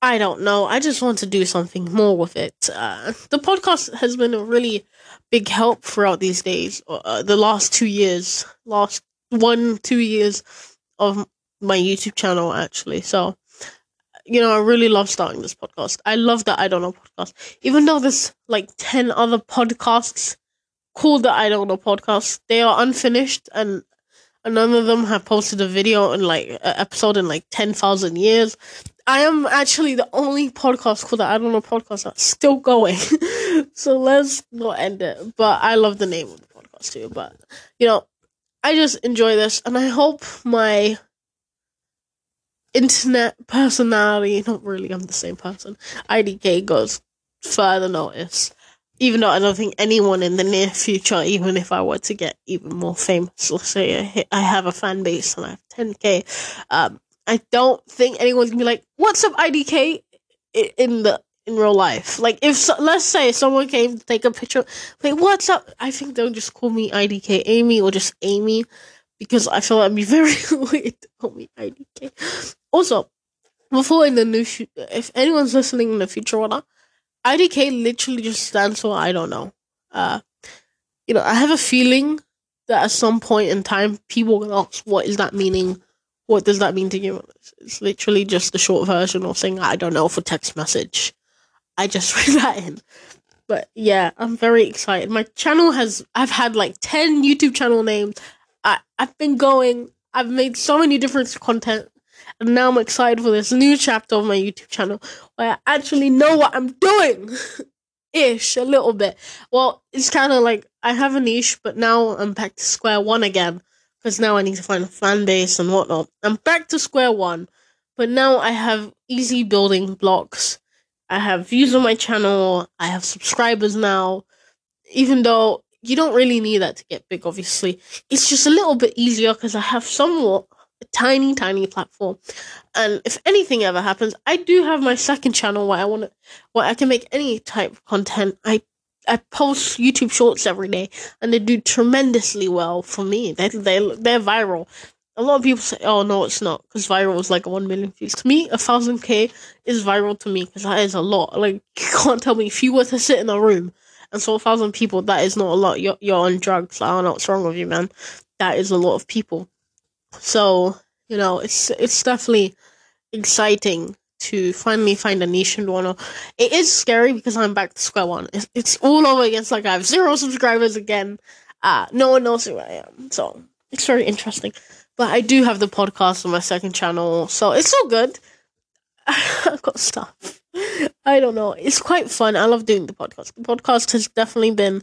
I don't know. I just want to do something more with it. Uh, the podcast has been a really big help throughout these days. Uh, the last two years, last one two years of my YouTube channel actually. So, you know, I really love starting this podcast. I love that I don't know podcast, even though there's like ten other podcasts called the I don't know podcast. They are unfinished and none of them have posted a video in like an episode in like 10,000 years. I am actually the only podcast called the I Don't Know podcast that's still going. so let's not end it. But I love the name of the podcast too. But, you know, I just enjoy this and I hope my internet personality, not really, I'm the same person, IDK goes further notice. Even though I don't think anyone in the near future, even if I were to get even more famous, let's say I, have a fan base and I have 10k, um, I don't think anyone's gonna be like, "What's up, IDK?" in the in real life. Like if so, let's say someone came to take a picture, like, "What's up?" I think they'll just call me IDK Amy or just Amy because I feel that'd be very weird to call me IDK. Also, before in the new, if anyone's listening in the future or not, IDK literally just stands for I don't know. Uh, you know, I have a feeling that at some point in time, people will ask, "What is that meaning?" What does that mean to you? It's literally just the short version of saying I don't know for text message. I just read that in. But yeah, I'm very excited. My channel has I've had like 10 YouTube channel names. I, I've been going, I've made so many different content. And now I'm excited for this new chapter of my YouTube channel where I actually know what I'm doing. Ish, a little bit. Well, it's kind of like I have a niche, but now I'm back to square one again because now I need to find a fan base and whatnot. I'm back to square one, but now I have easy building blocks. I have views on my channel. I have subscribers now. Even though you don't really need that to get big, obviously, it's just a little bit easier because I have somewhat a tiny, tiny platform. And if anything ever happens, I do have my second channel where I want to, where I can make any type of content. I I post YouTube shorts every day, and they do tremendously well for me. They they they're viral. A lot of people say, "Oh no, it's not," because viral is like one million views. To me, a thousand k is viral to me because that is a lot. Like you can't tell me if you were to sit in a room and saw a thousand people, that is not a lot. You're you're on drugs. I don't know what's wrong with you, man. That is a lot of people. So you know, it's it's definitely exciting to finally find a niche and whatnot. It is scary because I'm back to square one. It's, it's all over again. It's like I have zero subscribers again. Uh, no one knows who I am. So it's very interesting. But I do have the podcast on my second channel, so it's all good. I've got stuff. I don't know. It's quite fun. I love doing the podcast. The podcast has definitely been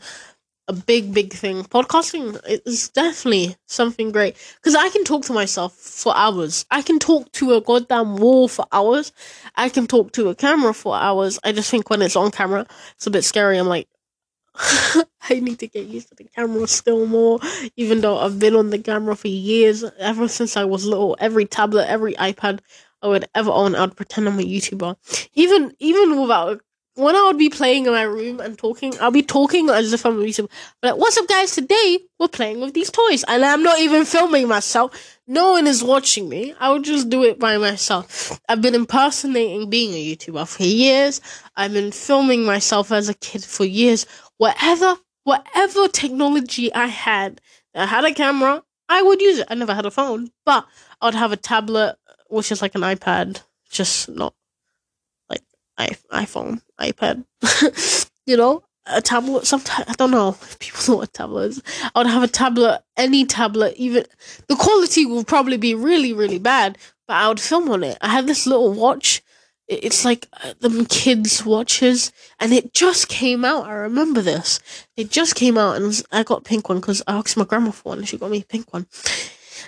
a big, big thing. Podcasting is definitely something great because I can talk to myself for hours. I can talk to a goddamn wall for hours. I can talk to a camera for hours. I just think when it's on camera, it's a bit scary. I'm like, I need to get used to the camera still more, even though I've been on the camera for years. Ever since I was little, every tablet, every iPad I would ever own, I'd pretend I'm a YouTuber. Even even without when I would be playing in my room and talking, I'll be talking as if I'm. But like, what's up, guys? Today we're playing with these toys, and I'm not even filming myself. No one is watching me. I would just do it by myself. I've been impersonating being a YouTuber for years. I've been filming myself as a kid for years. Whatever, whatever technology I had, I had a camera. I would use it. I never had a phone, but I would have a tablet, which is like an iPad, just not iPhone, iPad, you know, a tablet. Sometimes I don't know if people know what tablet is. I would have a tablet, any tablet, even the quality will probably be really, really bad, but I would film on it. I had this little watch it's like uh, the kids watches, and it just came out. I remember this. It just came out, and I got pink one because I asked my grandma for one, and she got me a pink one.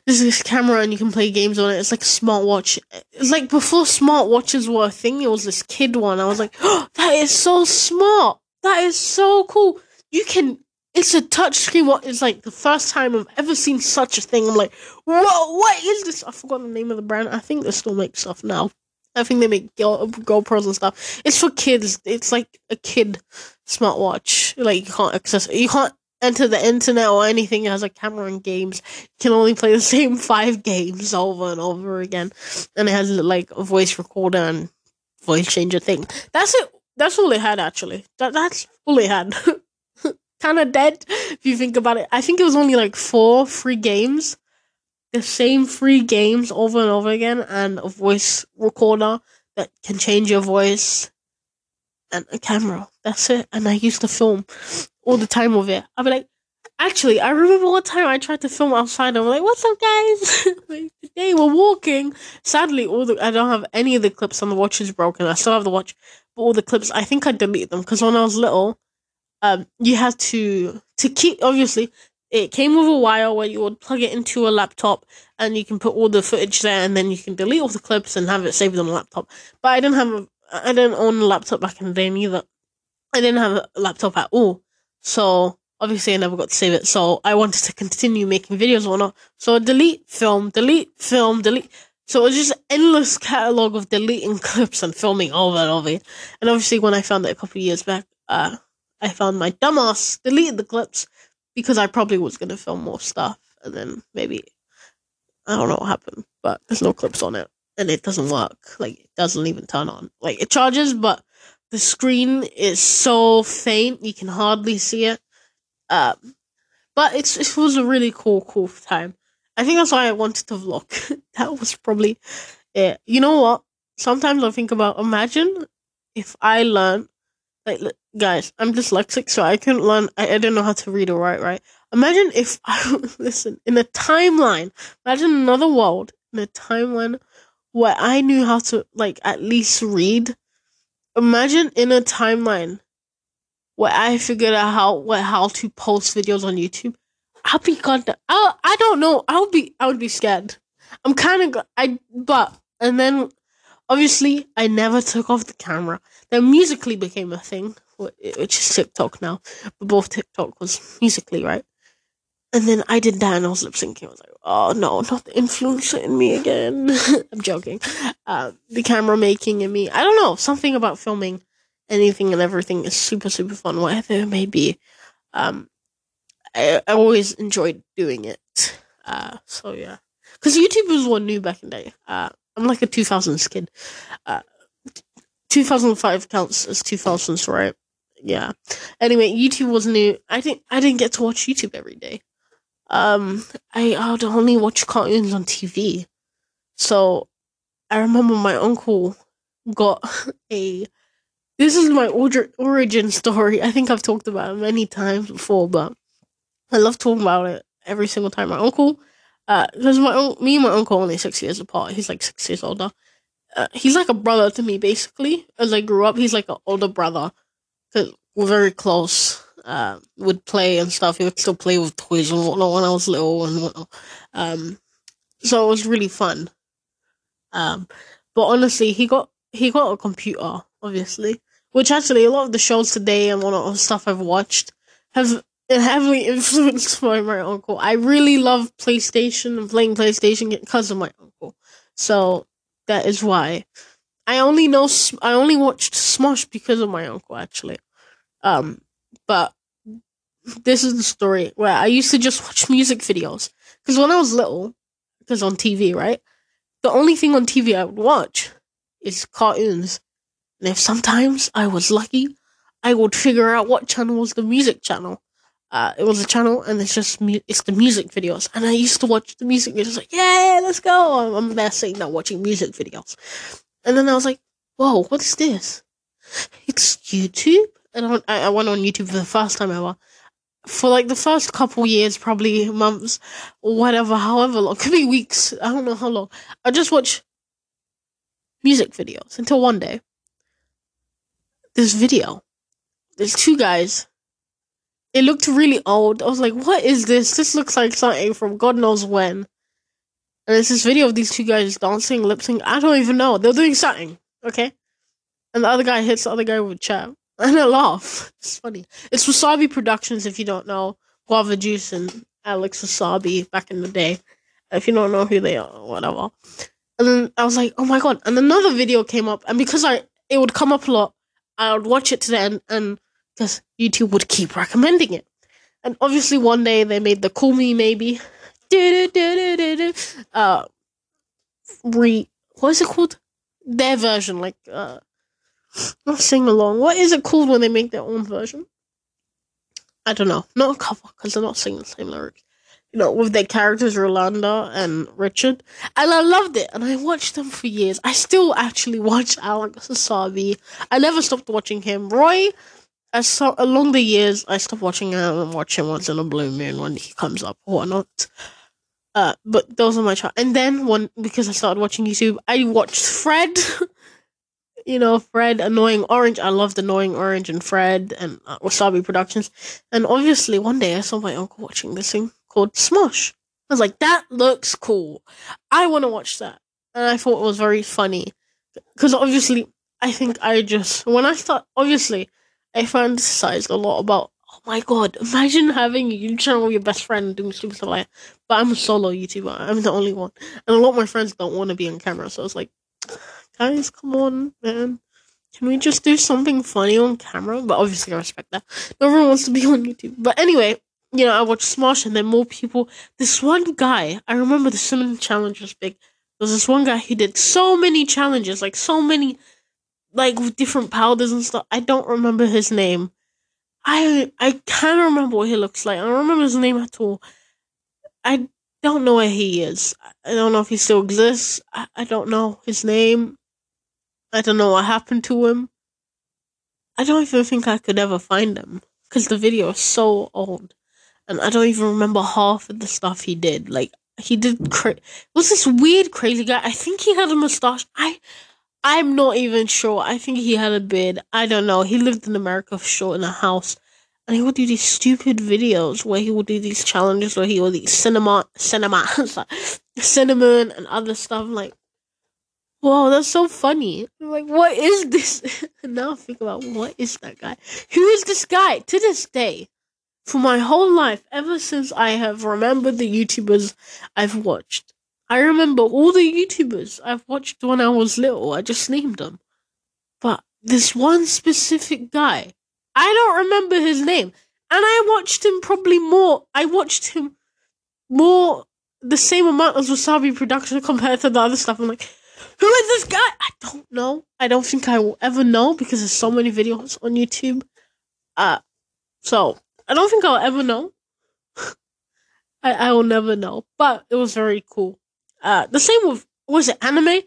There's this camera, and you can play games on it. It's like a smartwatch. It's like before smartwatches were a thing. It was this kid one. I was like, oh, that is so smart. That is so cool. You can. It's a touchscreen. What is like the first time I've ever seen such a thing. I'm like, whoa, what is this? I forgot the name of the brand. I think they still make stuff now. I think they make Go GoPros and stuff. It's for kids. It's like a kid smartwatch. Like you can't access. You can't enter the internet or anything. It has a camera and games. Can only play the same five games over and over again. And it has like a voice recorder and voice changer thing. That's it. That's all it had actually. That that's all it had. kind of dead if you think about it. I think it was only like four free games the same three games over and over again and a voice recorder that can change your voice and a camera. That's it. And I used to film all the time with it. I'd be like, actually, I remember one time I tried to film outside. I'm like, what's up, guys? like, today we're walking. Sadly, all the I don't have any of the clips on the watch is broken. I still have the watch, but all the clips I think I deleted them because when I was little, um, you had to to keep obviously it came with a wire where you would plug it into a laptop and you can put all the footage there and then you can delete all the clips and have it saved on the laptop. But I didn't have a, I didn't own a laptop back in the day neither. I didn't have a laptop at all. So obviously I never got to save it. So I wanted to continue making videos or not. So delete, film, delete, film, delete. So it was just endless catalog of deleting clips and filming over and over. And obviously when I found it a couple of years back, uh, I found my dumbass deleted the clips because I probably was gonna film more stuff, and then maybe I don't know what happened, but there's no clips on it, and it doesn't work. Like it doesn't even turn on. Like it charges, but the screen is so faint you can hardly see it. Um, but it's it was a really cool, cool time. I think that's why I wanted to vlog. that was probably it. You know what? Sometimes I think about imagine if I learn like guys, I'm dyslexic, so I couldn't learn. I, I didn't know how to read or write. Right? Imagine if I listen in a timeline. Imagine another world in a timeline where I knew how to like at least read. Imagine in a timeline where I figured out how what how to post videos on YouTube. I'll be gone. I I don't know. I'll be I would be scared. I'm kind of I but and then obviously I never took off the camera. Then Musical.ly became a thing, which is TikTok now. But both TikTok was Musical.ly, right? And then I did that and I was lip syncing. I was like, oh no, not the influencer in me again. I'm joking. Uh, the camera making in me. I don't know. Something about filming anything and everything is super, super fun, whatever it may be. Um, I, I always enjoyed doing it. Uh, so yeah. Because YouTube was new back in the day. Uh, I'm like a 2000s kid. Uh, 2005 counts as 2000s, right? Yeah. Anyway, YouTube was new. I think I didn't get to watch YouTube every day. Um, I, I would only watch cartoons on TV. So, I remember my uncle got a. This is my origin story. I think I've talked about it many times before, but I love talking about it every single time. My uncle, because uh, my me and my uncle are only six years apart. He's like six years older. Uh, he's like a brother to me, basically. As I grew up, he's like an older brother. Cause we're very close. Uh, would play and stuff. He would still play with toys and whatnot when I was little and whatnot. Um, so it was really fun. Um, but honestly, he got he got a computer, obviously, which actually a lot of the shows today and one of stuff I've watched have heavily influenced by my uncle. I really love PlayStation and playing PlayStation because of my uncle. So that is why. I only know I only watched Smosh because of my uncle actually. Um, but this is the story where I used to just watch music videos because when I was little, because on TV, right? The only thing on TV I would watch is cartoons, and if sometimes I was lucky, I would figure out what channel was the music channel. Uh, it was a channel, and it's just mu- it's the music videos, and I used to watch the music videos. Like, yeah, let's go! I'm sitting there watching music videos, and then I was like, whoa, what's this? It's YouTube, and I, went on YouTube for the first time ever. For like the first couple years, probably months, or whatever, however long, could be weeks. I don't know how long. I just watch music videos until one day, this video, there's two guys. It looked really old. I was like, what is this? This looks like something from God knows when. And it's this video of these two guys dancing, lip sync. I don't even know. They're doing something, okay? And the other guy hits the other guy with a chair. And I laugh. It's funny. It's Wassabi Productions, if you don't know. Guava Juice and Alex Wassabi back in the day. If you don't know who they are, whatever. And then I was like, oh my god. And another video came up. And because I it would come up a lot, I would watch it to the end and because YouTube would keep recommending it. And obviously one day they made the Call Me Maybe uh re what is it called? Their version, like uh not sing along. What is it called when they make their own version? I don't know. Not a cover because they're not singing the same lyrics. You know, with their characters Rolanda and Richard, and I loved it. And I watched them for years. I still actually watch Alex Wassabi. I never stopped watching him. Roi, I saw along the years. I stopped watching him and watch him once in a blue moon when he comes up or not. Uh, but those are my child. And then one because I started watching YouTube, I watched Fred. you know, Fred, Annoying Orange. I loved Annoying Orange and Fred and uh, Wassabi Productions. And obviously, one day I saw my uncle watching this thing called Smosh. I was like, that looks cool. I want to watch that. And I thought it was very funny. Because obviously, I think I just, when I start, obviously, I fantasized a lot about, oh my god, imagine having a YouTube channel with your best friend doing stupid stuff like that. But I'm a solo YouTuber. I'm the only one. And a lot of my friends don't want to be on camera. So I was like, guys, come on, man. Can we just do something funny on camera? But obviously, I respect that. No one wants to be on YouTube. But anyway, you know, I watched Smosh and then more people. This one guy, I remember the Cinnamon Challenge was big. There was this one guy who did so many challenges, like so many, like with different powders and stuff. I don't remember his name. I I can't remember what he looks like. I don't remember his name at all. I don't know where he is. I don't know if he still exists. I, I don't know his name. I don't know what happened to him. I don't even think I could ever find him because the video is so old, and I don't even remember half of the stuff he did. Like he did, cra- was this weird crazy guy? I think he had a mustache. I, I'm not even sure. I think he had a beard. I don't know. He lived in America for sure in a house, and he would do these stupid videos where he would do these challenges where he would eat cinema, cinema, cinnamon, and other stuff. like, Whoa, that's so funny. I'm like, what is this? now I think about what is that guy? Who is this guy? To this day, for my whole life, ever since I have remembered the YouTubers I've watched, I remember all the YouTubers I've watched when I was little. I just named them. But this one specific guy, I don't remember his name. And I watched him probably more. I watched him more, the same amount as Wassabi Production compared to the other stuff. I'm like, who is this guy? I don't know. I don't think I will ever know because there's so many videos on YouTube. Uh, so I don't think I'll ever know. I I will never know. But it was very cool. Uh, the same with was it anime?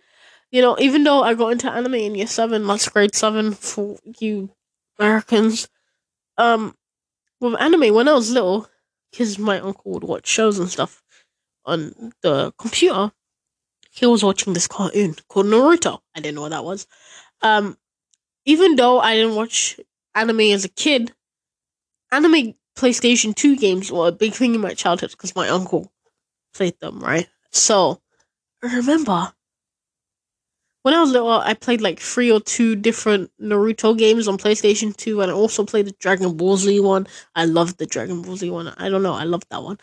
You know, even though I got into anime in year seven, that's grade seven for you Americans. Um, with anime when I was little, because my uncle would watch shows and stuff on the computer he was watching this cartoon called Naruto. I didn't know what that was. Um, even though I didn't watch anime as a kid, anime PlayStation 2 games were a big thing in my childhood because my uncle played them, right? So, I remember when I was little, I played like three or two different Naruto games on PlayStation 2, and I also played the Dragon Ball Z one. I loved the Dragon Ball Z one. I don't know, I loved that one.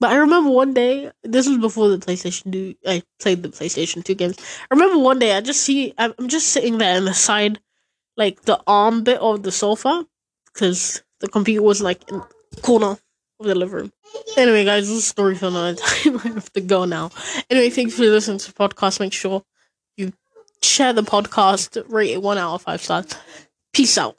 But I remember one day, this was before the PlayStation 2, I played the PlayStation 2 games. I remember one day, I just see, I'm just sitting there in the side, like the arm bit of the sofa, because the computer was like in the corner of the living room. Anyway, guys, this is a story for another time. I have to go now. Anyway, thanks for listening to the podcast. Make sure share the podcast, rate it one out of five stars. Peace out.